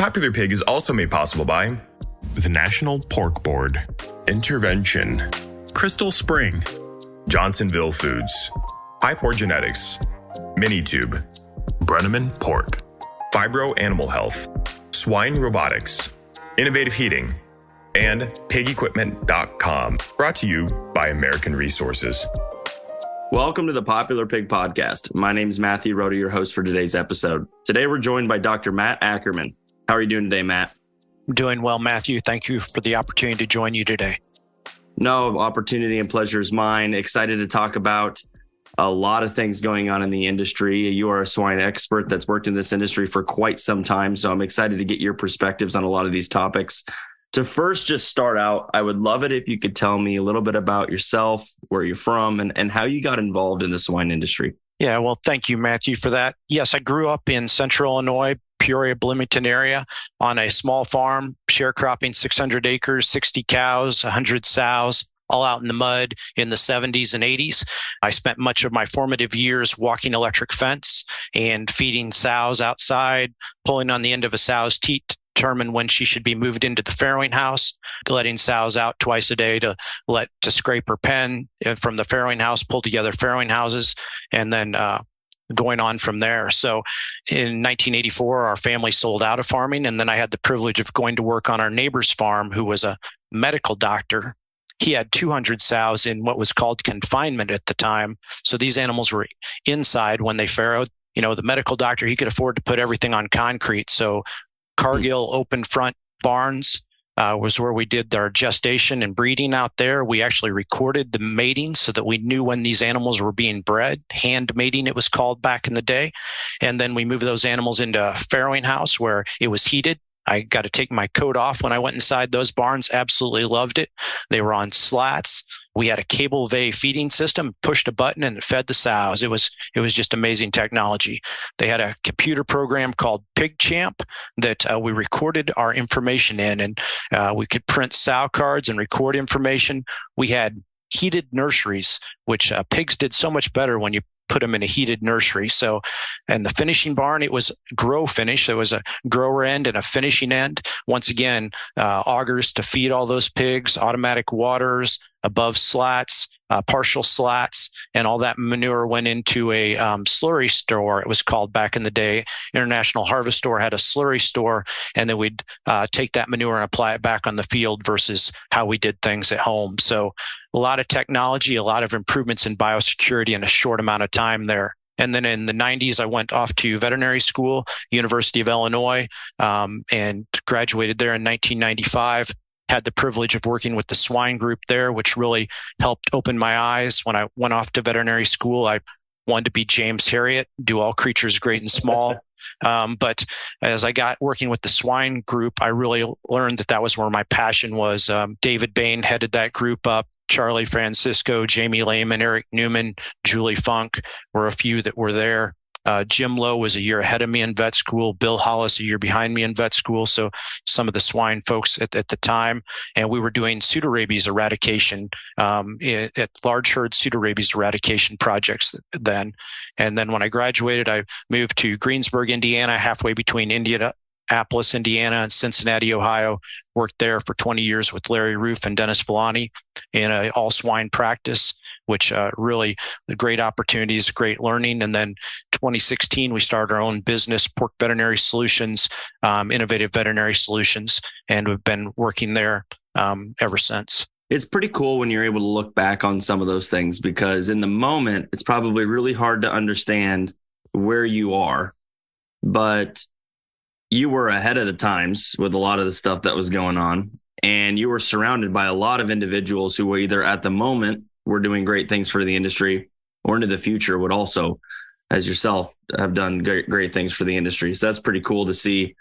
Popular Pig is also made possible by the National Pork Board, Intervention, Crystal Spring, Johnsonville Foods, Hypor Genetics, Minitube, Brenneman Pork, Phibro Animal Health, Swine Robotics, Innovative Heating, and PigEquipment.com. Brought to you by American Resources. Welcome to the Popular Pig Podcast. My name is Matthew Rhoda, your host for today's episode. Today we're joined by Dr. Matt Ackerman. How are you doing today, Matt? I'm doing well, Matthew. Thank you for the opportunity to join you today. No, opportunity and pleasure is mine. Excited to talk about a lot of things going on in the industry. You are a swine expert that's worked in this industry for quite some time. So I'm excited to get your perspectives on a lot of these topics. To first just start out, I would love it if you could tell me a little bit about yourself, where you're from, and, and how you got involved in the swine industry. Yeah, well, thank you, Matthew, for that. Yes, I grew up in central Illinois, Peoria, Bloomington area on a small farm, sharecropping 600 acres, 60 cows, 100 sows, all out in the mud in the 70s and 80s. I spent much of my formative years walking electric fence and feeding sows outside, pulling on the end of a sow's teat determine when she should be moved into the farrowing house, letting sows out twice a day to let to scrape her pen uh, from the farrowing house, pull together farrowing houses, and then uh, going on from there. So in 1984, our family sold out of farming. And then I had the privilege of going to work on our neighbor's farm, who was a medical doctor. He had 200 sows in what was called confinement at the time. So these animals were inside when they farrowed. You know, the medical doctor, he could afford to put everything on concrete. So hmm. Cargill open front barns, uh, was where we did our gestation and breeding out there. We actually recorded the mating so that we knew when these animals were being bred. Hand mating, it was called back in the day. And then we moved those animals into a farrowing house where it was heated. I got to take my coat off when I went inside those barns. Absolutely loved it. They were on slats. We had a Cablevey feeding system, pushed a button and it fed the sows. It was it was just amazing technology. They had a computer program called PigChamp that uh, we recorded our information in, and uh, we could print sow cards and record information. We had heated nurseries, which uh, pigs did so much better when you put them in a heated nursery. So, and the finishing barn, it was grow finish. There was a grower end and a finishing end. Once again, uh, augers to feed all those pigs, automatic waters, above slats, uh, partial slats, and all that manure went into a um, slurry store. It was called back in the day. International Harvestore had a slurry store, and then we'd uh, take that manure and apply it back on the field versus how we did things at home. So a lot of technology, a lot of improvements in biosecurity in a short amount of time there. And then in the 90s, I went off to veterinary school, University of Illinois, um, and graduated there in 1995 had the privilege of working with the swine group there, which really helped open my eyes. When I went off to veterinary school, I wanted to be James Herriot, do all creatures great and small. Um, but as I got working with the swine group, I really learned that that was where my passion was. Um, David Bane headed that group up. Charlie Francisco, Jamie Lehman, Eric Neumann, Julie Funk were a few that were there. Uh, Jim Lowe was a year ahead of me in vet school. Bill Hollis a year behind me in vet school. So some of the swine folks at, at the time, and we were doing pseudorabies eradication um, at large herd pseudorabies eradication projects then. And then when I graduated, I moved to Greensburg, Indiana, halfway between Indianapolis, Indiana, and Cincinnati, Ohio. Worked there for 20 years with Larry Rueff and Dennis Villani in a all swine practice which uh, really great opportunities, great learning. And then 2016, we started our own business, Pork Veterinary Solutions, um, Innovative Veterinary Solutions, and we've been working there um, ever since. It's pretty cool when you're able to look back on some of those things because in the moment, it's probably really hard to understand where you are. But you were ahead of the times with a lot of the stuff that was going on. And you were surrounded by a lot of individuals who were either at the moment we're doing great things for the industry or into the future would also, as yourself, have done great, great things for the industry. So that's pretty cool to see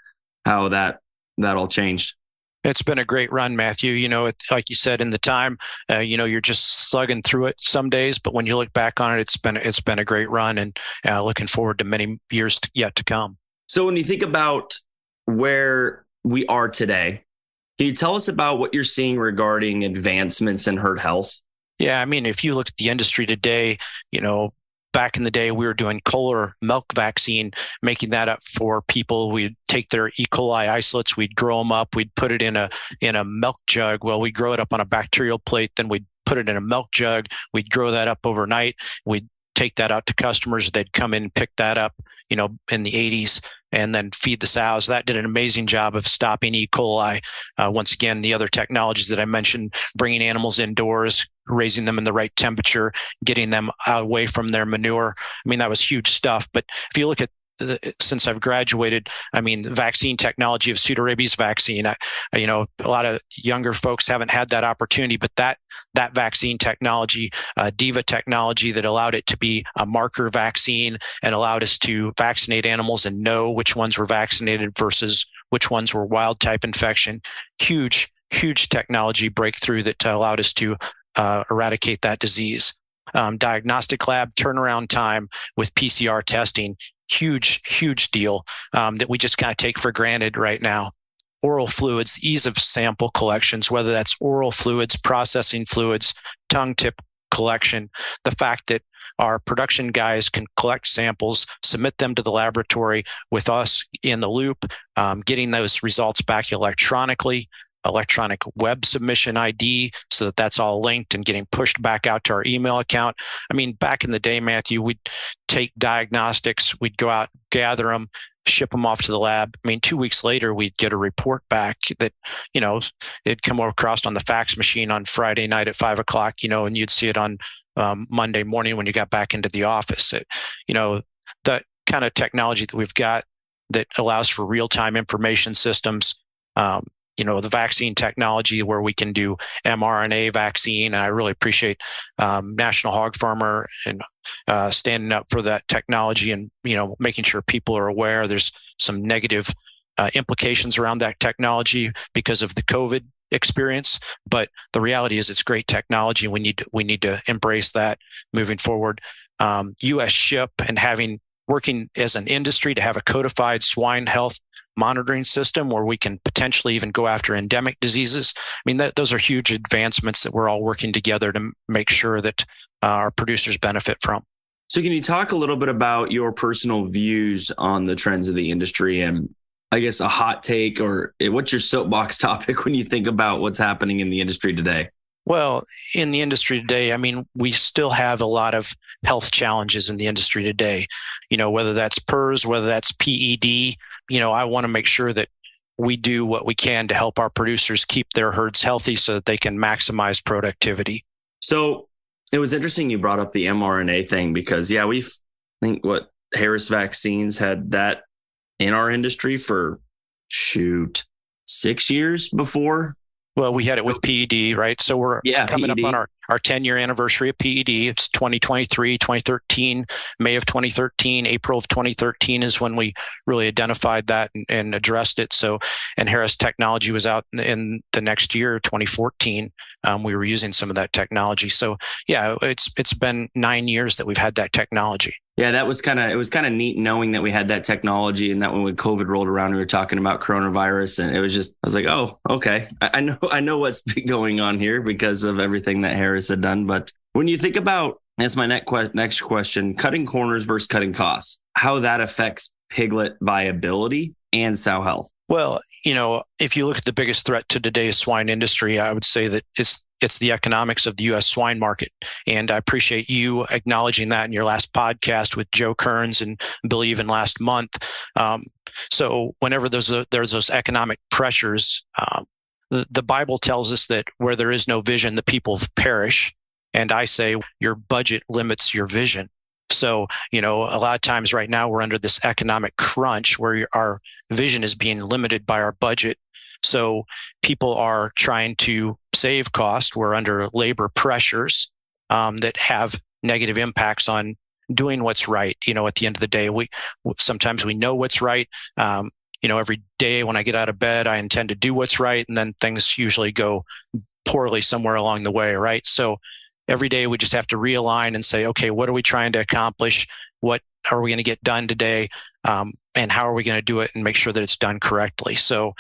how that that all changed. It's been a great run, Matthew. You know, it, like you said in the time, uh, you know, you're just slugging through it some days, but when you look back on it, it's been it's been a great run, and uh, looking forward to many years yet to come. So, when you think about where we are today, can you tell us about what you're seeing regarding advancements in herd health? Yeah, I mean, if you look at the industry today, you know, back in the day, we were doing Kohler milk vaccine, making that up for people. We'd take their E. coli isolates, we'd grow them up, we'd put it in a in a milk jug. Well, we grow it up on a bacterial plate, then we'd put it in a milk jug. We'd grow that up overnight. We'd take that out to customers. They'd come in and pick that up, you know, in the 80s and then feed the sows. That did an amazing job of stopping E. coli. Uh, once again, the other technologies that I mentioned, bringing animals indoors, raising them in the right temperature, getting them away from their manure. I mean, that was huge stuff. But if you look at since I've graduated, I mean, vaccine technology of pseudorabies vaccine. I, you know, a lot of younger folks haven't had that opportunity, but that that vaccine technology, uh, DIVA technology, that allowed it to be a marker vaccine and allowed us to vaccinate animals and know which ones were vaccinated versus which ones were wild type infection. Huge, huge technology breakthrough that allowed us to uh, eradicate that disease. Um, diagnostic lab turnaround time with PCR testing huge, huge deal um, that we just kind of take for granted right now. Oral fluids, ease of sample collections, whether that's oral fluids, processing fluids, tongue tip collection, the fact that our production guys can collect samples, submit them to the laboratory with us in the loop, um, getting those results back electronically, electronic web submission ID so that that's all linked and getting pushed back out to our email account. I mean, back in the day, Matthew, we'd take diagnostics, we'd go out, gather them, ship them off to the lab. I mean, two weeks later, we'd get a report back that, you know, it'd come across on the fax machine on Friday night at five o'clock, you know, and you'd see it on um, Monday morning when you got back into the office. It, you know, the kind of technology that we've got that allows for real time information systems. Um, you know, the vaccine technology where we can do mRNA vaccine. And I really appreciate um, National Hog Farmer and uh, standing up for that technology and, you know, making sure people are aware there's some negative uh, implications around that technology because of the COVID experience. But the reality is it's great technology. We need we need to embrace that moving forward. Um, US SHIP and having working as an industry to have a codified swine health monitoring system where we can potentially even go after endemic diseases. I mean, that, those are huge advancements that we're all working together to make sure that uh, our producers benefit from. So, can you talk a little bit about your personal views on the trends of the industry and I guess a hot take or what's your soapbox topic when you think about what's happening in the industry today? Well, in the industry today, I mean, we still have a lot of health challenges in the industry today. You know, whether that's PRRS, whether that's PED, you know, I want to make sure that we do what we can to help our producers keep their herds healthy so that they can maximize productivity. So it was interesting you brought up the mRNA thing because, yeah, we think what Harrisvaccines had that in our industry for shoot six years before well, we had it with PED, right? So we're yeah, coming PED. up on our, our 10 year anniversary of PED. It's 2023, 2013, May of 2013, April of 2013 is when we really identified that and, and addressed it. So, and Harris Technology was out in, the next year, 2014. Um, we were using some of that technology. So, yeah, it's it's been nine years that we've had that technology. Yeah, that was kind of it was kind of neat knowing that we had that technology and that when COVID rolled around, we were talking about coronavirus, and it was just I was like, oh, okay, I, I know I know what's going on here because of everything that Harris had done. But when you think about that's my next next question: cutting corners versus cutting costs, how that affects piglet viability and sow health. Well, you know, if you look at the biggest threat to today's swine industry, I would say that it's it's the economics of the U.S. swine market. And I appreciate you acknowledging that in your last podcast with Joe Kerns and Billy even last month. Um, so whenever there's a, there's those economic pressures, um, the, Bible tells us that where there is no vision, the people perish. And I say your budget limits your vision. So, you know, a lot of times right now we're under this economic crunch where our vision is being limited by our budget. So people are trying to save cost. We're under labor pressures um, that have negative impacts on doing what's right. You know, at the end of the day, we sometimes we know what's right. Um, you know, every day when I get out of bed, I intend to do what's right. And then things usually go poorly somewhere along the way. Right. So every day we just have to realign and say, okay, what are we trying to accomplish? What are we going to get done today? Um, and how are we going to do it and make sure that it's done correctly? So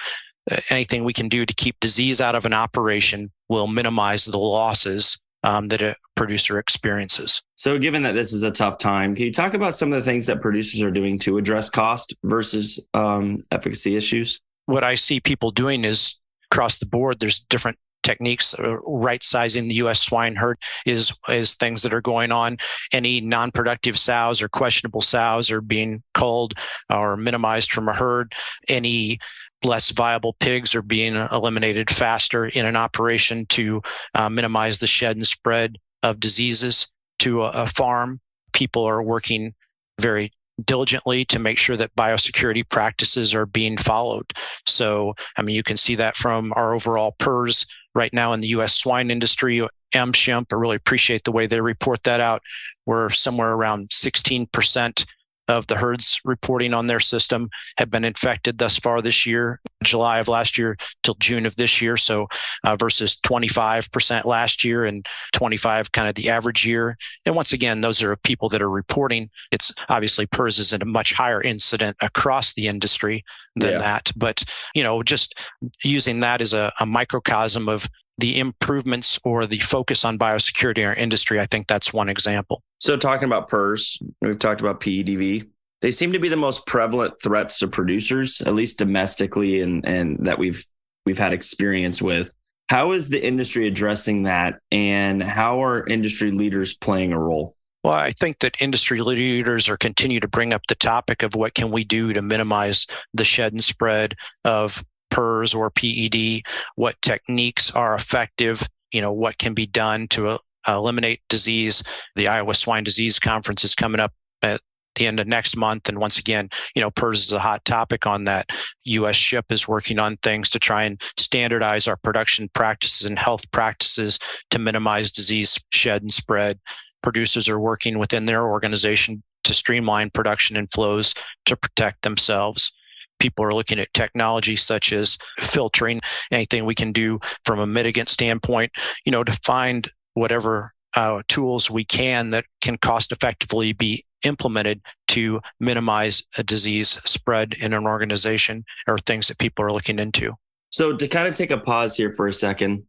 uh, anything we can do to keep disease out of an operation will minimize the losses um, that a producer experiences. So, given that this is a tough time, can you talk about some of the things that producers are doing to address cost versus um, efficacy issues? What I see people doing is across the board, there's different techniques uh, right sizing the US swine herd is is things that are going on any non-productive sows or questionable sows are being culled or minimized from a herd any less viable pigs are being eliminated faster in an operation to uh, minimize the shed and spread of diseases to a, a farm. People are working very diligently to make sure that biosecurity practices are being followed. So, I mean, you can see that from our overall PRRS right now in the US swine industry. MSHMP, I really appreciate the way they report that out. We're somewhere around 16% of the herds reporting on their system have been infected thus far this year, July of last year till June of this year. So uh, versus 25% last year and 25 kind of the average year. And once again, those are people that are reporting. It's obviously PRRS is a much higher incident across the industry than yeah. that. But, you know, just using that as a, a microcosm of the improvements or the focus on biosecurity in our industry, I think that's one example. So, talking about PRRS, we've talked about PEDV. They seem to be the most prevalent threats to producers, at least domestically, and and that we've we've had experience with. How is the industry addressing that, and how are industry leaders playing a role? Well, I think that industry leaders are continue to bring up the topic of what can we do to minimize the shed and spread of PRRS or PED, what techniques are effective, you know, what can be done to uh, eliminate disease. The Iowa Swine Disease Conference is coming up at the end of next month. And once again, you know, PRRS is a hot topic on that. US SHIP is working on things to try and standardize our production practices and health practices to minimize disease shed and spread. Producers are working within their organization to streamline production and flows to protect themselves people are looking at technology such as filtering, anything we can do from a mitigant standpoint, you know, to find whatever uh, tools we can that can cost effectively be implemented to minimize a disease spread in an organization or things that people are looking into. So to kind of take a pause here for a second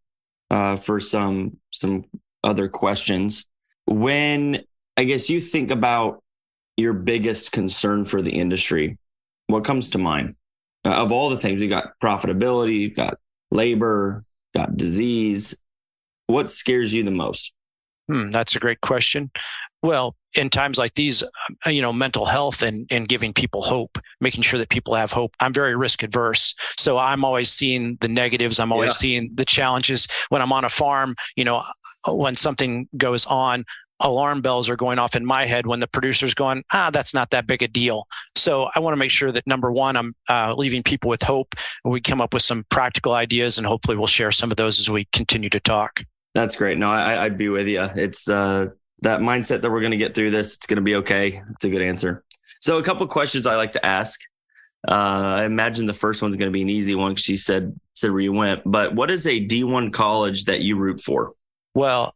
uh, for some some other questions, when I guess you think about your biggest concern for the industry, what comes to mind? Uh, of all the things, you got profitability, you've got labor, got disease. What scares you the most? Hmm, that's a great question. Well, in times like these, uh, you know, mental health and, and giving people hope, making sure that people have hope. I'm very risk adverse. So I'm always seeing the negatives. I'm always yeah. seeing the challenges. When I'm on a farm, you know, when something goes on, alarm bells are going off in my head when the producer's going, ah, that's not that big a deal. So I want to make sure that number one, I'm uh, leaving people with hope. We come up with some practical ideas, and hopefully we'll share some of those as we continue to talk. That's great. No, I, would be with you. It's uh, that mindset that we're going to get through this. It's going to be okay. It's a good answer. So a couple questions I like to ask. Uh, I imagine the first one's going to be an easy one because you said said where you went. But what is a D1 college that you root for? Well,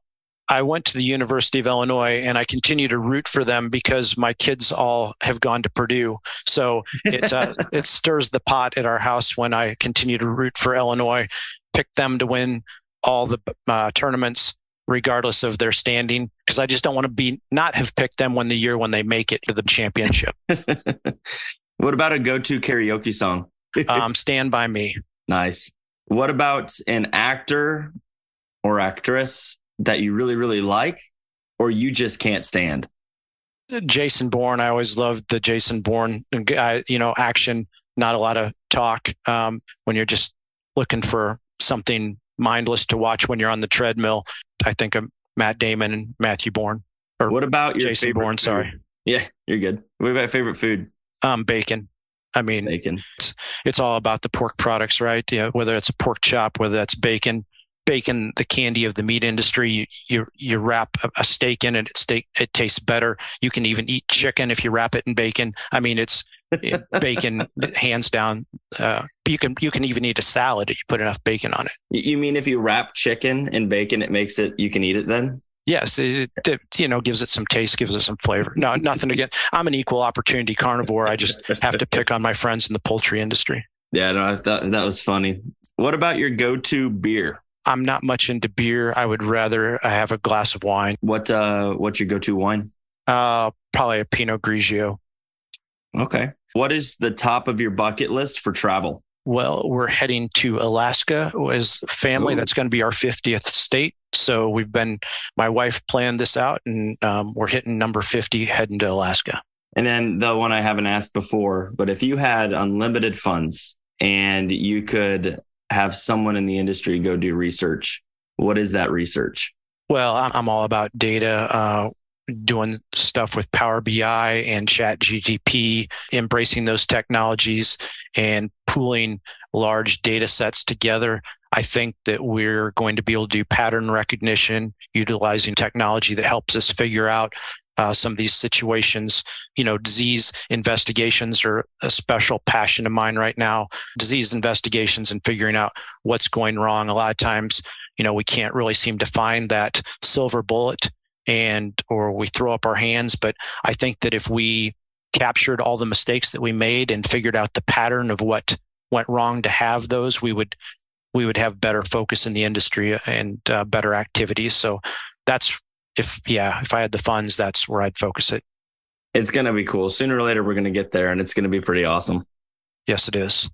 I went to the University of Illinois and I continue to root for them because my kids all have gone to Purdue. So it uh, it stirs the pot at our house when I continue to root for Illinois, pick them to win all the uh, tournaments regardless of their standing because I just don't want to be not have picked them when the year when they make it to the championship. what about a go-to karaoke song? um, Stand by Me. Nice. What about an actor or actress that you really, really like or you just can't stand? Jason Bourne. I always loved the Jason Bourne, uh, you know, action, not a lot of talk um, when you're just looking for something mindless to watch when you're on the treadmill. I think of Matt Damon and Matthew Bourne. Or what about your Jason Bourne? Food? Sorry. Yeah, you're good. What about favorite food? Um, bacon. I mean, bacon. It's, it's all about the pork products, right? Yeah, whether it's a pork chop, whether that's bacon, bacon the candy of the meat industry. You you, you wrap a, steak in it, it steak it tastes better. You can even eat chicken if you wrap it in bacon. I mean, it's bacon, hands down. Uh, you can you can even eat a salad if you put enough bacon on it. You mean if you wrap chicken in bacon, it makes it you can eat it then? Yes, it, it, you know gives it some taste, gives it some flavor. No, nothing again. I'm an equal opportunity carnivore. I just have to pick on my friends in the poultry industry. Yeah, no, I thought that was funny. What about your go-to beer? I'm not much into beer. I would rather I have a glass of wine. What uh what's your go-to wine? Uh probably a Pinot Grigio. Okay. What is the top of your bucket list for travel? Well, we're heading to Alaska as family. Ooh. That's going to be our 50th state. So we've been, my wife planned this out and um, we're hitting number 50 heading to Alaska. And then the one I haven't asked before, but if you had unlimited funds and you could have someone in the industry go do research, what is that research? Well, I'm all about data. Uh, doing stuff with Power BI and Chat GTP, embracing those technologies and pooling large data sets together. I think that we're going to be able to do pattern recognition utilizing technology that helps us figure out uh, some of these situations. You know, disease investigations are a special passion of mine right now. Disease investigations and figuring out what's going wrong. A lot of times, you know, we can't really seem to find that silver bullet and or we throw up our hands. But I think that if we captured all the mistakes that we made and figured out the pattern of what went wrong to have those, we would we would have better focus in the industry and uh, better activities. So that's if yeah, if I had the funds, that's where I'd focus it. It's going to be cool. Sooner or later, we're going to get there, and it's going to be pretty awesome. Yes, it is.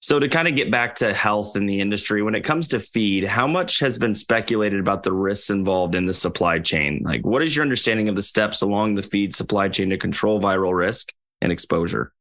So to kind of get back to health in the industry, when it comes to feed, how much has been speculated about the risks involved in the supply chain? Like, what is your understanding of the steps along the feed supply chain to control viral risk and exposure?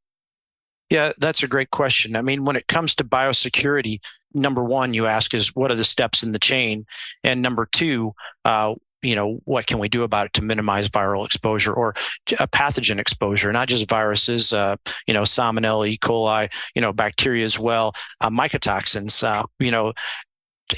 Yeah, that's a great question. I mean, when it comes to biosecurity, number one, you ask is what are the steps in the chain, and number two, uh, you know, what can we do about it to minimize viral exposure or a pathogen exposure, not just viruses, uh, you know, salmonella, E. coli, you know, bacteria as well, uh, mycotoxins, uh, you know,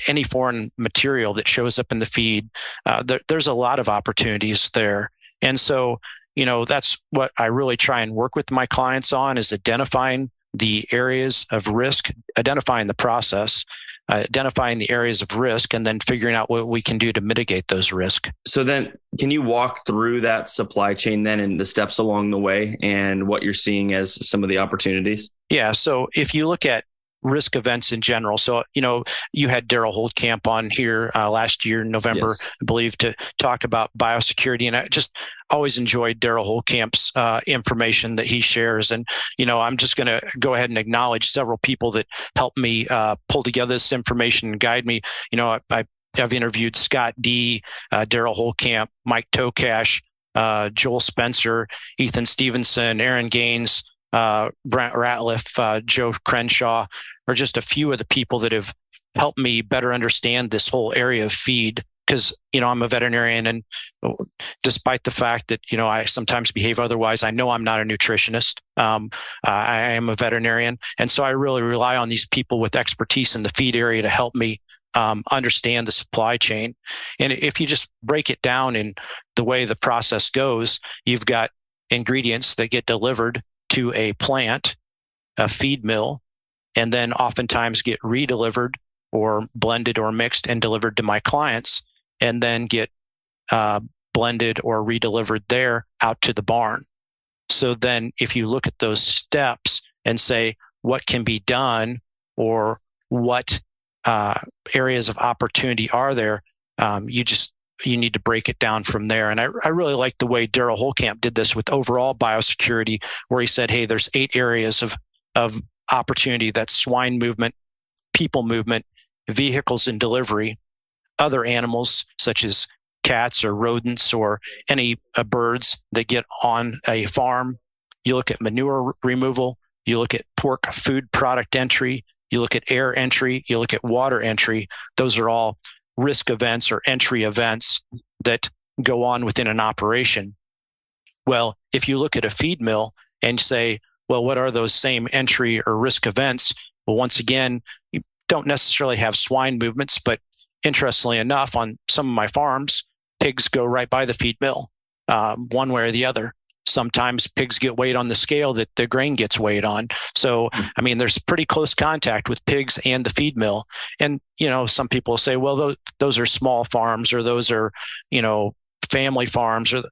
any foreign material that shows up in the feed. Uh, there, there's a lot of opportunities there. And so, you know, that's what I really try and work with my clients on is identifying the areas of risk, identifying the process, uh, identifying the areas of risk and then figuring out what we can do to mitigate those risks. So then can you walk through that supply chain then and the steps along the way and what you're seeing as some of the opportunities? Yeah. So if you look at risk events in general. So, you know, you had Derald Holtkamp on here uh, last year, in November, yes. I believe, to talk about biosecurity. And I just always enjoyed Derald Holtkamp's uh, information that he shares. And, you know, I'm just going to go ahead and acknowledge several people that helped me uh, pull together this information and guide me. You know, I, I have interviewed Scott Dee, uh, Derald Holtkamp, Mike Tokach, uh, Joel Spencer, Ethan Stevenson, Aaron Gaines, uh, Brent Ratliff, uh, Joe Crenshaw, are just a few of the people that have helped me better understand this whole area of feed. Because you know I'm a veterinarian, and despite the fact that you know I sometimes behave otherwise, I know I'm not a nutritionist. Um, I am a veterinarian, and so I really rely on these people with expertise in the feed area to help me um, understand the supply chain. And if you just break it down in the way the process goes, you've got ingredients that get delivered to a plant, a feed mill, and then oftentimes get redelivered or blended or mixed and delivered to my clients and then get uh, blended or redelivered there out to the barn. So then if you look at those steps and say what can be done or what uh, areas of opportunity are there, um, you just you need to break it down from there. And I, I really like the way Derald Holtkamp did this with overall biosecurity, where he said, "Hey, there's eight areas of of opportunity that's swine movement, people movement, vehicles and delivery, other animals such as cats or rodents or any uh, birds that get on a farm. You look at manure removal, you look at pork food product entry, you look at air entry, you look at water entry. Those are all risk events or entry events that go on within an operation. Well, if you look at a feed mill and say, well, what are those same entry or risk events? Well, once again, you don't necessarily have swine movements, but interestingly enough, on some of my farms, pigs go right by the feed mill, um, one way or the other. Sometimes pigs get weighed on the scale that the grain gets weighed on. So, hmm. I mean, there's pretty close contact with pigs and the feed mill. And, you know, some people say, well, those, those are small farms or those are, you know, family farms or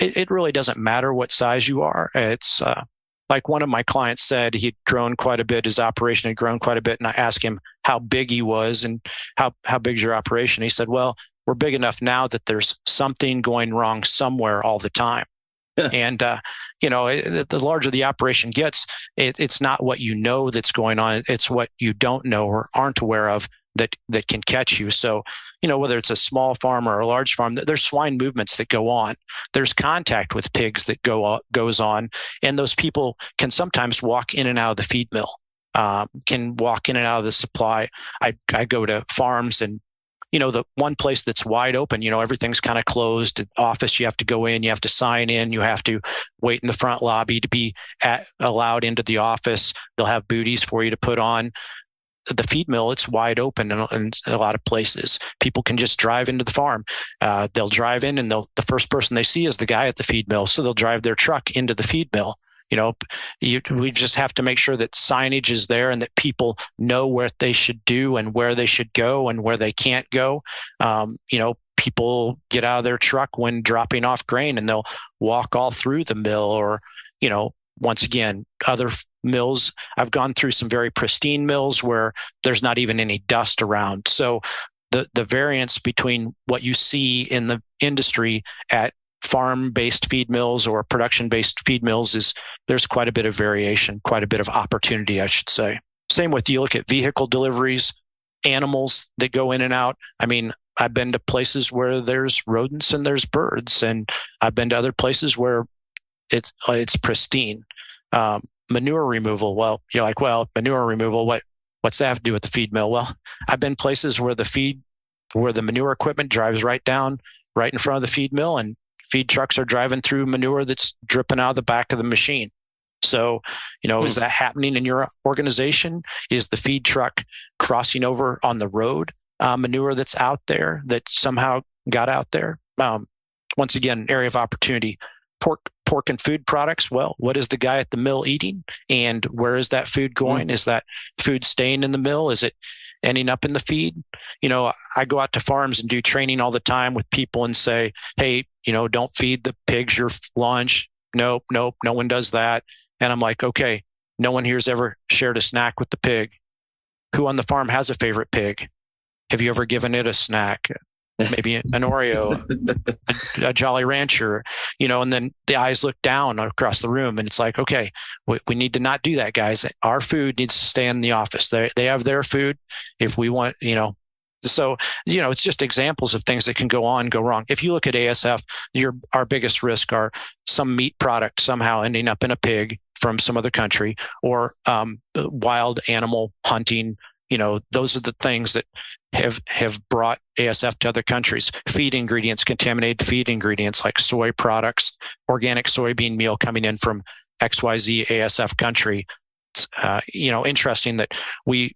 it, it really doesn't matter what size you are. It's, uh, like one of my clients said he'd grown quite a bit his operation had grown quite a bit and i asked him how big he was and how how big's your operation he said well we're big enough now that there's something going wrong somewhere all the time and uh, you know, it, the larger the operation gets, it, it's not what you know that's going on; it's what you don't know or aren't aware of that that can catch you. So, you know, whether it's a small farm or a large farm, there's swine movements that go on. There's contact with pigs that go goes on, and those people can sometimes walk in and out of the feed mill. Um, can walk in and out of the supply. I, I go to farms and you know, the one place that's wide open, you know, everything's kind of closed. Office, you have to go in, you have to sign in, you have to wait in the front lobby to be at, allowed into the office. They'll have booties for you to put on. The feed mill, it's wide open in, in a lot of places. People can just drive into the farm. Uh, they'll drive in, and the first person they see is the guy at the feed mill, so they'll drive their truck into the feed mill you know you, we just have to make sure that signage is there and that people know what they should do and where they should go and where they can't go. Um, you know people get out of their truck when dropping off grain and they'll walk all through the mill or you know once again other mills. I've gone through some very pristine mills where there's not even any dust around. So the the variance between what you see in the industry at farm based feed mills or production based feed mills is there's quite a bit of variation, quite a bit of opportunity, I should say. Same with you look at vehicle deliveries, animals that go in and out. I mean, I've been to places where there's rodents and there's birds, and I've been to other places where it's it's pristine. Um, manure removal. Well, you're like, well, manure removal. What what's that have to do with the feed mill? Well, I've been places where the feed, where the manure equipment drives right down, right in front of the feed mill, and feed trucks are driving through manure that's dripping out of the back of the machine. So, you know, mm. is hmm. that happening in your organization? Is the feed truck crossing over on the road uh, manure that's out there that somehow got out there? Um, once again, area of opportunity. Pork, pork and food products. Well, what is the guy at the mill eating, and where is that food hmm. going? Mm. Is that food staying in the mill? Is it ending up in the feed? You know, I go out to farms and do training all the time with people and say, "Hey, you know, don't feed the pigs your lunch. Nope, nope, no one does that. And I'm like, okay, no one here's ever shared a snack with the pig. Who on the farm has a favorite pig? Have you ever given it a snack? Maybe an Oreo, a, a, Jolly Rancher, you know, and then the eyes look down across the room and it's like, okay, we, we need to not do that, guys. Our food needs to stay in the office. They, they have their food. If we want, you know, so, you know, it's just examples of things that can go on, go wrong. If you look at ASF, your our biggest risk are some meat product somehow ending up in a pig from some other country or um, wild animal hunting. You know, those are the things that have have brought ASF to other countries. Feed ingredients, contaminated feed ingredients like soy products, organic soybean meal coming in from XYZ ASF country. Uh, you know, interesting that we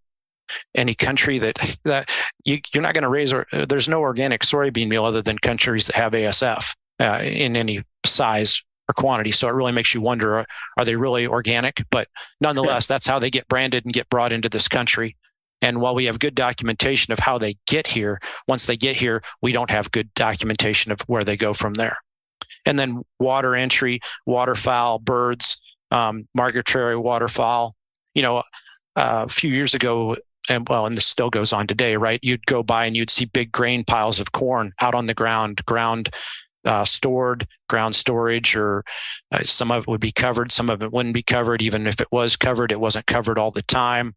any country that that you, are not going to raise or there's no organic soybean meal other than countries that have ASF uh, in any size or quantity. So it really makes you wonder: are, are they really organic? But nonetheless, that's how they get branded and get brought into this country. And while we have good documentation of how they get here, once they get here, we don't have good documentation of where they go from there. And then water entry, waterfowl, birds, um, migratory waterfowl. You know, uh, a few years ago, and well, and this still goes on today, right? You'd go by and you'd see big grain piles of corn out on the ground, ground uh, stored, ground storage, or uh, some of it would be covered, some of it wouldn't be covered. Even if it was covered, it wasn't covered all the time.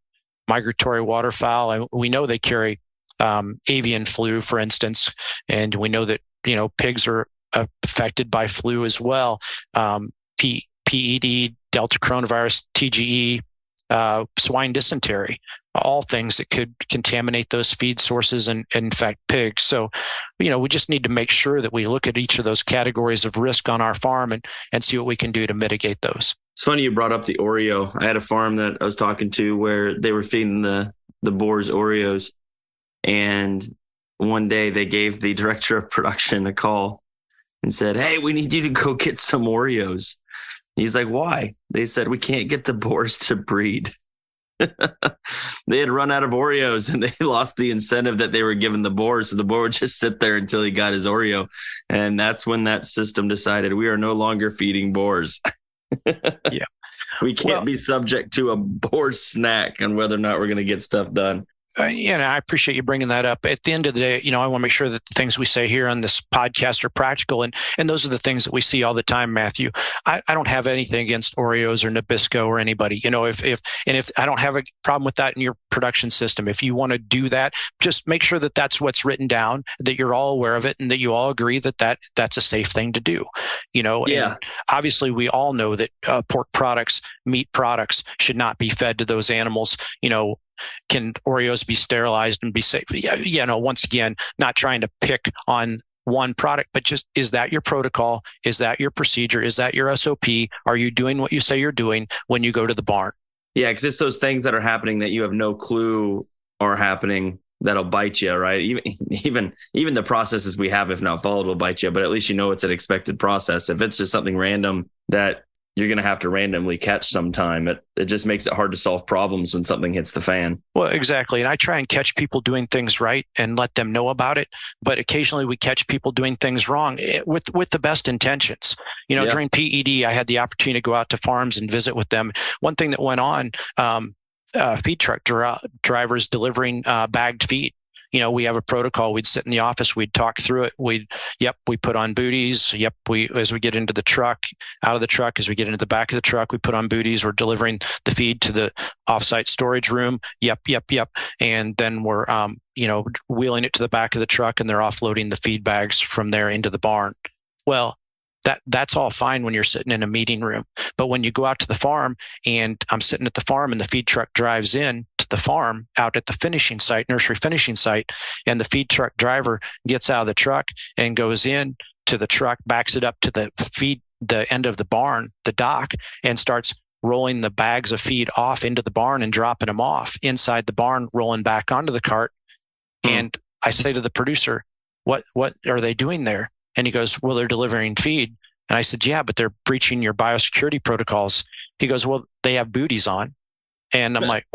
Migratory waterfowl, and we know they carry um, avian flu, for instance, and we know that you know pigs are affected by flu as well. Um, P- PED, Delta coronavirus, TGE, uh, swine dysentery all things that could contaminate those feed sources and, and infect pigs. So, you know, we just need to make sure that we look at each of those categories of risk on our farm and, and see what we can do to mitigate those. It's funny you brought up the Oreo. I had a farm that I was talking to where they were feeding the the boars Oreos, and one day they gave the director of production a call, and said, Hey, we need you to go get some Oreos. He's like, Why? They said, We can't get the boars to breed. they had run out of Oreos and they lost the incentive that they were giving the boar. So the boar would just sit there until he got his Oreo. And that's when that system decided we are no longer feeding boars. yeah. We can't well, be subject to a boar snack on whether or not we're going to get stuff done uh, you know, I appreciate you bringing that up. At the end of the day, you know, I want to make sure that the things we say here on this podcast are practical, and and those are the things that we see all the time, Matthew. I, I don't have anything against Oreos or Nabisco or anybody. You know, if if and if I don't have a problem with that in your production system, if you want to do that, just make sure that that's what's written down, that you're all aware of it, and that you all agree that that that's a safe thing to do. You know, yeah. obviously, we all know that uh, pork products, meat products, should not be fed to those animals. You know, can Oreos be sterilized and be safe? Yeah, you know, once again, not trying to pick on one product, but just is that your protocol? Is that your procedure? Is that your SOP? Are you doing what you say you're doing when you go to the barn? Yeah, because it's those things that are happening that you have no clue are happening that'll bite you, right? Even even even the processes we have, if not followed, will bite you. But at least you know it's an expected process. If it's just something random that you're going to have to randomly catch sometime. It, it just makes it hard to solve problems when something hits the fan. Well, exactly. And I try and catch people doing things right and let them know about it. But occasionally we catch people doing things wrong eh, with, with the best intentions. You know, yeah. during PED, I had the opportunity to go out to farms and visit with them. One thing that went on, um, uh, feed truck dri- drivers delivering uh, bagged feed you know, we have a protocol. We'd sit in the office, we'd talk through it. We'd, yep, we put on booties. Yep, we as we get into the truck, out of the truck, as we get into the back of the truck, we put on booties. We're delivering the feed to the offsite storage room. Yep, yep, yep. And then we're, um, you know, wheeling it to the back of the truck, and they're offloading the feed bags from there into the barn. Well, that that's all fine when you're sitting in a meeting room but when you go out to the farm and i'm sitting at the farm and the feed truck drives in to the farm out at the finishing site, nursery finishing site, and the feed truck driver gets out of the truck and goes in to the truck, backs it up to the feed, the end of the barn, the dock, and starts rolling the bags of feed off into the barn and dropping them off inside the barn, rolling back onto the cart. Hmm. And I say to the producer, what, what are they doing there? And he goes, well, they're delivering feed. And I said, yeah, but they're breaching your biosecurity protocols. He goes, well, they have booties on. And I'm like,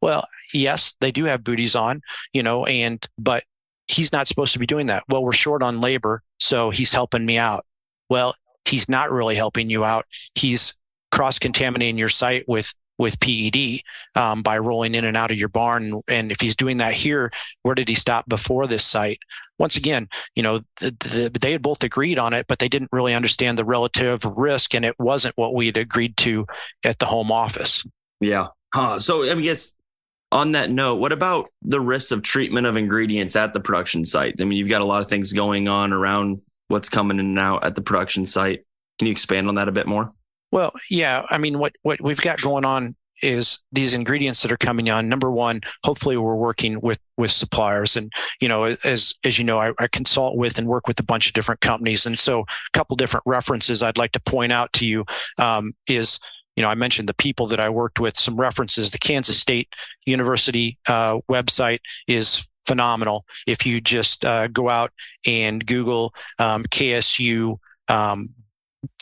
well, yes, they do have booties on, you know, and, but he's not supposed to be doing that. Well, we're short on labor. So he's helping me out. Well, he's not really helping you out. He's cross contaminating your site with with PED um, by rolling in and out of your barn. And if he's doing that here, where did he stop before this site? Once again, you know, the, the, they had both agreed on it, but they didn't really understand the relative risk, and it wasn't what we had agreed to at the home office. Yeah. Huh. So I guess on that note, what about the risks of treatment of ingredients at the production site? I mean, you've got a lot of things going on around what's coming in and out at the production site. Can you expand on that a bit more? Well, yeah. I mean, what what we've got going on is these ingredients that are coming on. Number one, hopefully we're working with with suppliers, and you know, as as you know, I, I consult with and work with a bunch of different companies, and so a couple different references I'd like to point out to you um, is you know, I mentioned the people that I worked with, some references. The Kansas State University uh, website is phenomenal. If you just uh, go out and Google um, KSU um,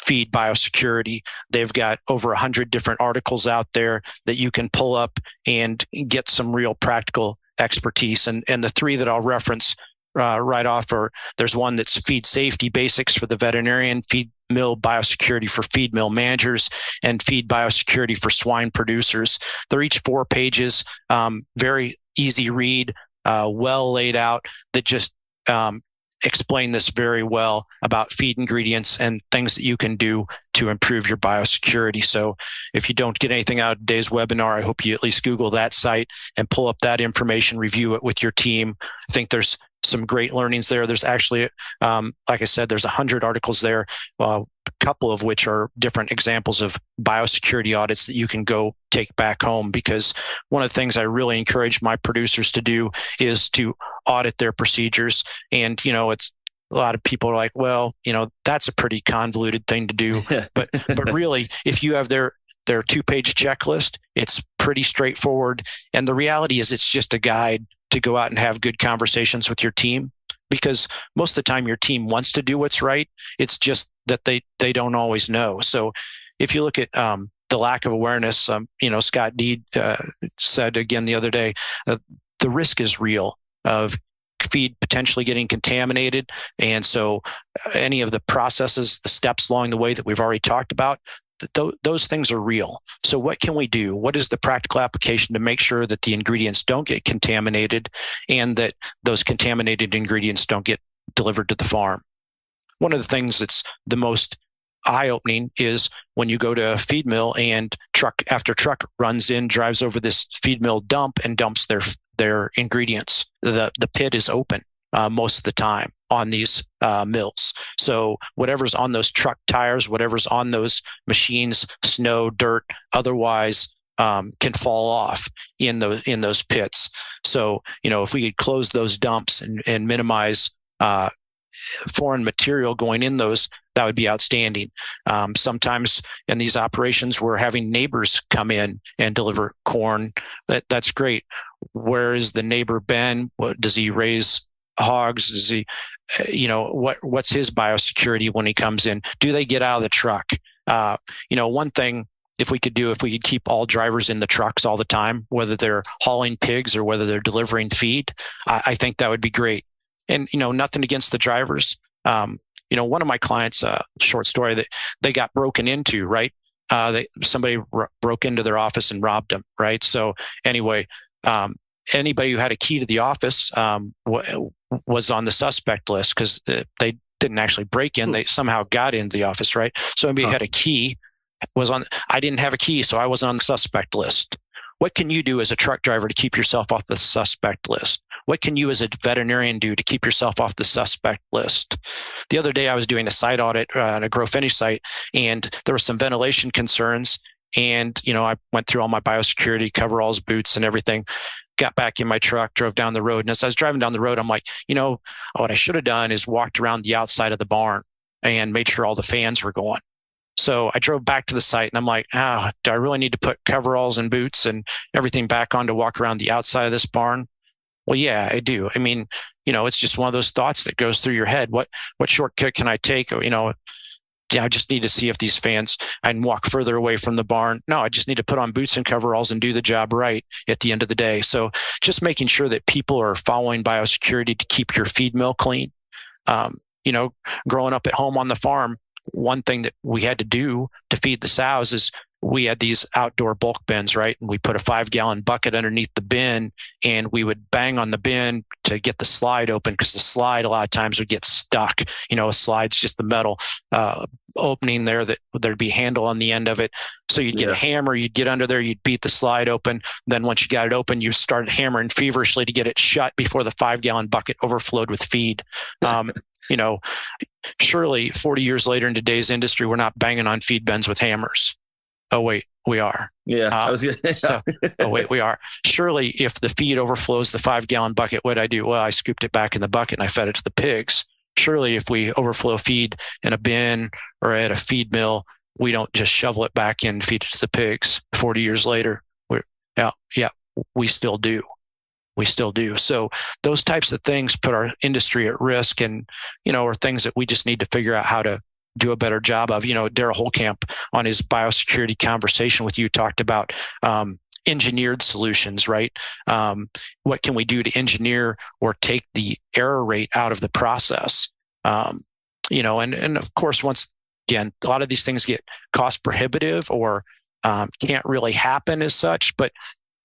feed biosecurity, they've got over 100 different articles out there that you can pull up and get some real practical expertise. And, and the three that I'll reference uh, right off are there's one that's feed safety basics for the veterinarian, feed mill biosecurity for feed mill managers and feed biosecurity for swine producers. They're each four pages, um, very easy read, uh, well laid out that just um, explain this very well about feed ingredients and things that you can do to improve your biosecurity. So if you don't get anything out of today's webinar, I hope you at least Google that site and pull up that information, review it with your team. I think there's some great learnings there. There's actually, um, like I said, there's a hundred articles there, uh, a couple of which are different examples of biosecurity audits that you can go take back home. Because one of the things I really encourage my producers to do is to audit their procedures. And, you know, it's a lot of people are like, well, you know, that's a pretty convoluted thing to do. but but really, if you have their their two page checklist, it's pretty straightforward. And the reality is, it's just a guide to go out and have good conversations with your team because most of the time your team wants to do what's right. It's just that they they don't always know. So if you look at um, the lack of awareness, um, you know, Scott Dee uh, said again the other day, uh, the risk is real of feed potentially getting contaminated. And so uh, any of the processes, the steps along the way that we've already talked about, th- those things are real. So what can we do? What is the practical application to make sure that the ingredients don't get contaminated and that those contaminated ingredients don't get delivered to the farm? One of the things that's the most eye opening is when you go to a feed mill and truck after truck runs in, drives over this feed mill dump and dumps their their ingredients. The the pit is open uh, most of the time on these uh, mills. So whatever's on those truck tires, whatever's on those machines, snow, dirt, otherwise um, can fall off in those in those pits. So you know if we could close those dumps and, and minimize uh, foreign material going in those, that would be outstanding. Um, sometimes in these operations, we're having neighbors come in and deliver corn. That that's great. Where is the neighbor been? What does he raise hogs? Does he, uh, you know, what what's his biosecurity when he comes in? Do they get out of the truck? Uh, you know, one thing if we could do if we could keep all drivers in the trucks all the time, whether they're hauling pigs or whether they're delivering feed, I, I think that would be great and you know nothing against the drivers um, you know one of my clients uh, short story that they got broken into right uh, they somebody r- broke into their office and robbed them right so anyway um, anybody who had a key to the office um, w- was on the suspect list because uh, they didn't actually break in they somehow got into the office right so anybody huh. had a key was on i didn't have a key so i wasn't on the suspect list what can you do as a truck driver to keep yourself off the suspect list what can you as a veterinarian do to keep yourself off the suspect list? The other day, I was doing a site audit uh, on a grow finish site, and there were some ventilation concerns. And, you know, I went through all my biosecurity coveralls, boots, and everything got back in my truck, drove down the road. And as I was driving down the road, I'm like, you know, what I should have done is walked around the outside of the barn and made sure all the fans were going. So I drove back to the site and I'm like, ah, oh, do I really need to put coveralls and boots and everything back on to walk around the outside of this barn? Well, yeah, I do. I mean, you know, it's just one of those thoughts that goes through your head. What what shortcut can I take? You know, yeah, I just need to see if these fans I can walk further away from the barn. No, I just need to put on boots and coveralls and do the job right at the end of the day. So just making sure that people are following biosecurity to keep your feed mill clean. Um, you know, growing up at home on the farm, one thing that we had to do to feed the sows is we had these outdoor bulk bins, right? And we put a five gallon bucket underneath the bin and we would bang on the bin to get the slide open because the slide a lot of times would get stuck. You know, a slide's just the metal uh, opening there that there'd be a handle on the end of it. So you'd get yeah. a hammer, you'd get under there, you'd beat the slide open. Then once you got it open, you started hammering feverishly to get it shut before the five gallon bucket overflowed with feed. Um, you know, surely 40 years later in today's industry, we're not banging on feed bins with hammers. Oh wait, we are. Yeah, uh, I was gonna, so, oh wait, we are. Surely, if the feed overflows the five gallon bucket, what I do? Well, I scooped it back in the bucket and I fed it to the pigs. Surely, if we overflow feed in a bin or at a feed mill, we don't just shovel it back in, feed it to the pigs. Forty years later, we yeah, yeah, we still do. We still do. So those types of things put our industry at risk, and you know, are things that we just need to figure out how to do a better job of. You know, Derald Holtkamp on his biosecurity conversation with you talked about um, engineered solutions, right? Um, what can we do to engineer or take the error rate out of the process? Um, you know, and and of course, once again, a lot of these things get cost prohibitive or um, can't really happen as such, but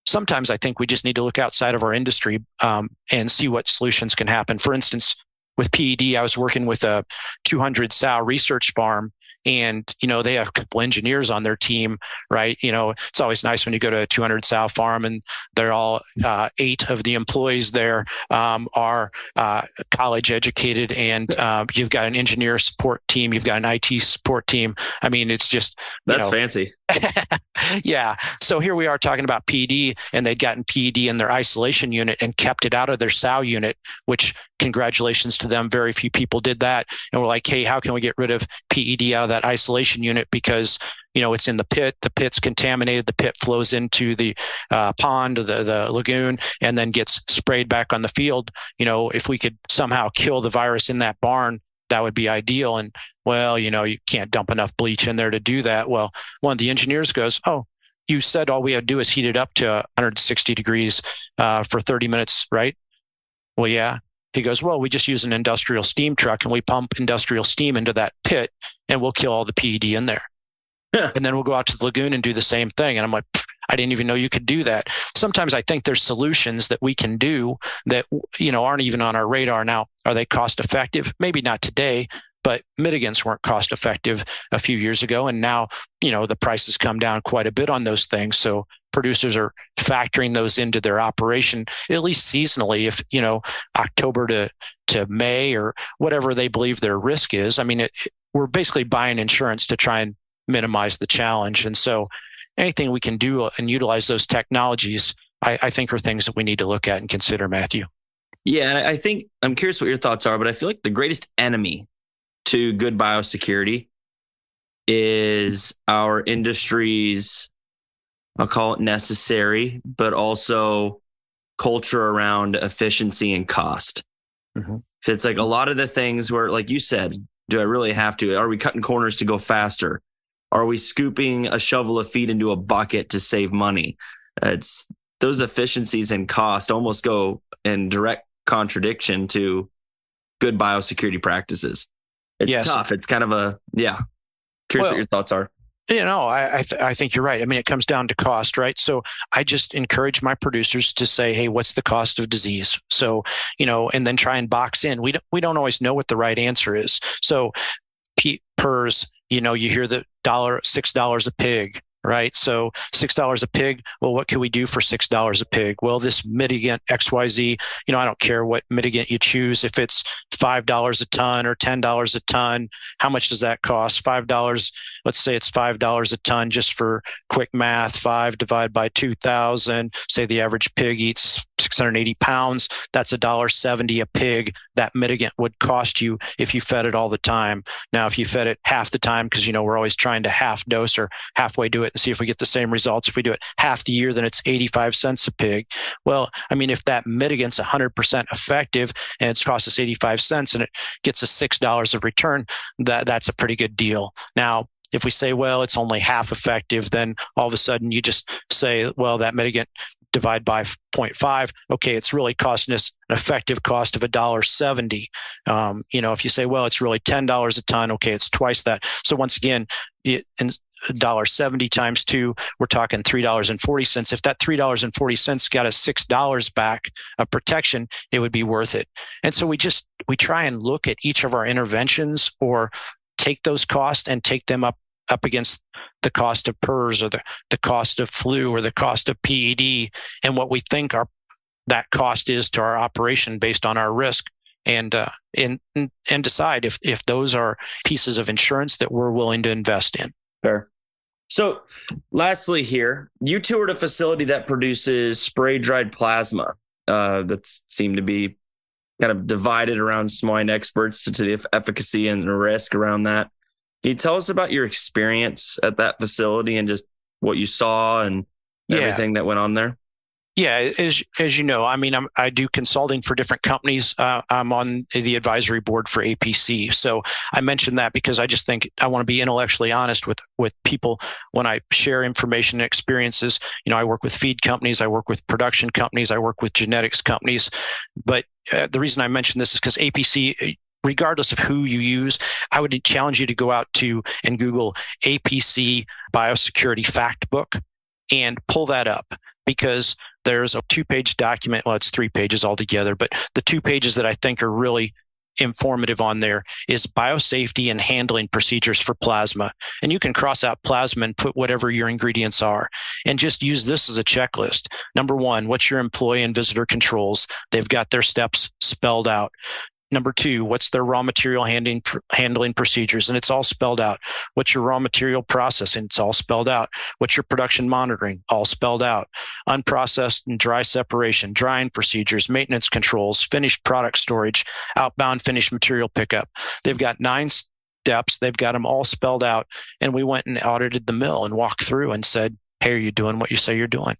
sometimes I think we just need to look outside of our industry um, and see what solutions can happen. For instance, with PED, I was working with a 200 sow research farm and you know they have a couple engineers on their team right? You know it's always nice when you go to a 200 sow farm and they're all uh, eight of the employees there um, are uh, college educated and uh, you've got an engineer support team you've got an it support team. I mean it's just that's know, fancy yeah. So here we are talking about PED, and they'd gotten PED in their isolation unit and kept it out of their sow unit, which congratulations to them. Very few people did that. And we're like, hey, how can we get rid of PED out of that isolation unit? Because you know it's in the pit the pit's contaminated the pit flows into the uh, pond the, the lagoon and then gets sprayed back on the field you know if we could somehow kill the virus in that barn that would be ideal. And well, you know, you can't dump enough bleach in there to do that. Well, one of the engineers goes, Oh, you said all we had to do is heat it up to 160 degrees uh, for 30 minutes, right? Well, yeah. He goes, Well, we just use an industrial steam truck and we pump industrial steam into that pit and we'll kill all the PED in there. and then we'll go out to the lagoon and do the same thing. And I'm like, I didn't even know you could do that. Sometimes I think there's solutions that we can do that, you know, aren't even on our radar now. Are they cost effective? Maybe not today, but mitigants weren't cost effective a few years ago. And now, you know, the prices come down quite a bit on those things. So producers are factoring those into their operation, at least seasonally, if, you know, October to, to May or whatever they believe their risk is. I mean, it, we're basically buying insurance to try and minimize the challenge. And so anything we can do and utilize those technologies, I, I think are things that we need to look at and consider, Matthew. Yeah, and I think I'm curious what your thoughts are, but I feel like the greatest enemy to good biosecurity is our industry's I'll call it necessary, but also culture around efficiency and cost. Mm-hmm. So it's like a lot of the things where, like you said, do I really have to? Are we cutting corners to go faster? Are we scooping a shovel of feed into a bucket to save money? It's those efficiencies and cost almost go in direct contradiction to good biosecurity practices. It's yes. tough. It's kind of a yeah. Curious well, what your thoughts are. You know, I I, th- I, think you're right. I mean, it comes down to cost, right? So I just encourage my producers to say, "Hey, what's the cost of disease?" So you know, and then try and box in. We don't we don't always know what the right answer is. So P- PRRS you know, you hear the dollar, six dollars a pig, right? So six dollars a pig. Well, what can we do for six dollars a pig? Well, this mitigant XYZ, you know, I don't care what mitigant you choose. If it's five dollars a ton or ten dollars a ton, how much does that cost? Five dollars. Let's say it's five dollars a ton, just for quick math. Five divided by two thousand. Say the average pig eats 680 pounds. That's a dollar 70 a pig. That mitigant would cost you if you fed it all the time. Now, if you fed it half the time, because you know we're always trying to half dose or halfway do it and see if we get the same results. If we do it half the year, then it's 85 cents a pig. Well, I mean, if that mitigant's 100% effective and it's cost us 85 cents and it gets us six dollars of return, that that's a pretty good deal. Now, if we say, well, it's only half effective, then all of a sudden you just say, well, that mitigant divide by 0.5 okay it's really costing us an effective cost of a dollar 70 um, you know if you say well it's really $10 a ton okay it's twice that. So once again it, in dollar 70 times two we're talking $3.40 if that $3.40 got us $6 back of protection it would be worth it. And so we just we try and look at each of our interventions or take those costs and take them up up against the cost of PRRS or the, the cost of flu or the cost of PED and what we think our that cost is to our operation based on our risk and uh, and and decide if if those are pieces of insurance that we're willing to invest in. Fair. So, lastly, here you toured a facility that produces spray dried plasma. Uh, that seemed to be kind of divided around swine experts to the efficacy and the risk around that. Can you tell us about your experience at that facility and just what you saw and yeah. everything that went on there? Yeah, as as you know, I mean, I'm, i do consulting for different companies. Uh, I'm on the advisory board for APC, so I mentioned that because I just think I want to be intellectually honest with with people when I share information and experiences. You know, I work with feed companies, I work with production companies, I work with genetics companies, but uh, the reason I mention this is because APC regardless of who you use, I would challenge you to go out to and Google APC Biosecurity Fact Book and pull that up because there's a two page document. Well, it's three pages altogether, but the two pages that I think are really informative on there is biosafety and handling procedures for plasma. And you can cross out plasma and put whatever your ingredients are and just use this as a checklist. Number one, what's your employee and visitor controls? They've got their steps spelled out Number two, what's their raw material handling handling procedures? And it's all spelled out. What's your raw material processing? It's all spelled out. What's your production monitoring? All spelled out. Unprocessed and dry separation, drying procedures, maintenance controls, finished product storage, outbound finished material pickup. They've got nine steps. They've got them all spelled out. And we went and audited the mill and walked through and said, Hey, are you doing what you say you're doing?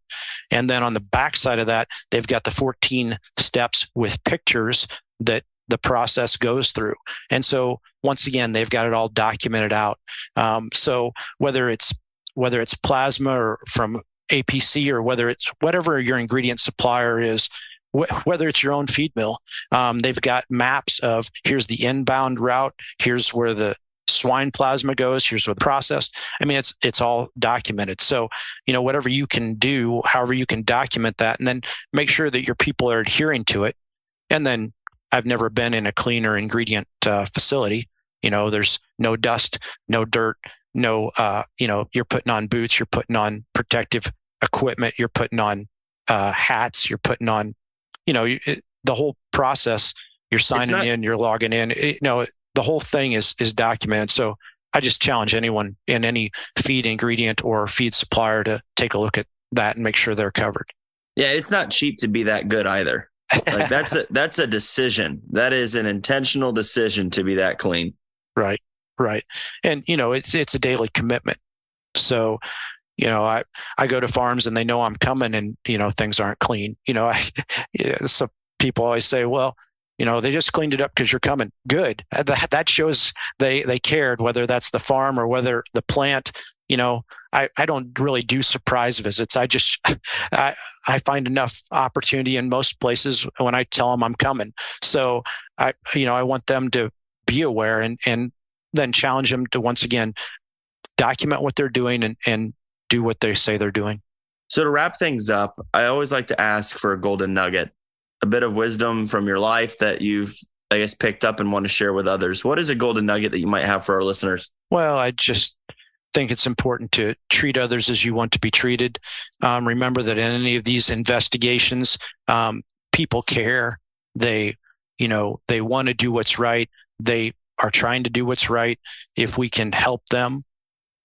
And then on the backside of that, they've got the 14 steps with pictures that the process goes through. And so once again, they've got it all documented out. Um, so whether it's whether it's plasma or from APC or whether it's whatever your ingredient supplier is, wh- whether it's your own feed mill, um, they've got maps of here's the inbound route, here's where the swine plasma goes, here's what processed. I mean, it's it's all documented. So, you know, whatever you can do, however you can document that, and then make sure that your people are adhering to it, and then I've never been in a cleaner ingredient uh, facility. You know, there's no dust, no dirt, no, uh, you know, you're putting on boots, you're putting on protective equipment, you're putting on uh, hats, you're putting on, you know, it, the whole process. You're signing not- in, you're logging in. It, you know, the whole thing is is documented. So I just challenge anyone in any feed ingredient or feed supplier to take a look at that and make sure they're covered. Yeah, it's not cheap to be that good either. Like that's a that's a decision. That is an intentional decision to be that clean. Right. Right. And you know, it's it's a daily commitment. So, you know, I I go to farms and they know I'm coming and you know things aren't clean. You know, I so people always say, well, you know, they just cleaned it up because you're coming. Good. That that shows they they cared whether that's the farm or whether the plant you know, I, I don't really do surprise visits. I just, I, I find enough opportunity in most places when I tell them I'm coming. So I, you know, I want them to be aware and, and then challenge them to once again document what they're doing and, and do what they say they're doing. So to wrap things up, I always like to ask for a golden nugget, a bit of wisdom from your life that you've, I guess, picked up and want to share with others. What is a golden nugget that you might have for our listeners? Well, I just think it's important to treat others as you want to be treated. Um, remember that in any of these investigations, um, people care. They, you know, they want to do what's right. They are trying to do what's right. If we can help them,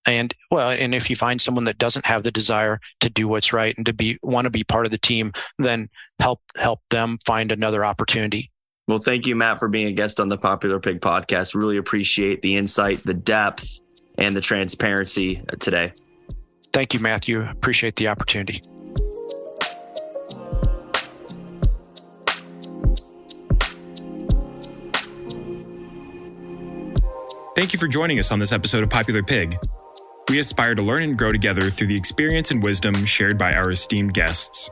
and well, and if you find someone that doesn't have the desire to do what's right and to be want to be part of the team, then help help them find another opportunity. Well, thank you, Matt, for being a guest on the Popular Pig podcast. Really appreciate the insight, the depth, and the transparency today. Thank you, Matthew. Appreciate the opportunity. Thank you for joining us on this episode of Popular Pig. We aspire to learn and grow together through the experience and wisdom shared by our esteemed guests.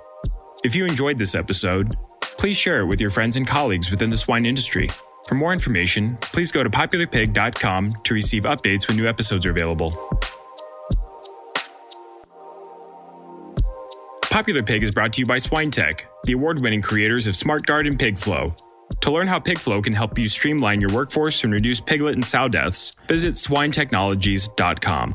If you enjoyed this episode, please share it with your friends and colleagues within the swine industry. For more information, please go to popularpig.com to receive updates when new episodes are available. Popular Pig is brought to you by SwineTech, the award winning creators of SmartGuard and PigFlow. To learn how PigFlow can help you streamline your workforce and reduce piglet and sow deaths, visit swinetechnologies.com.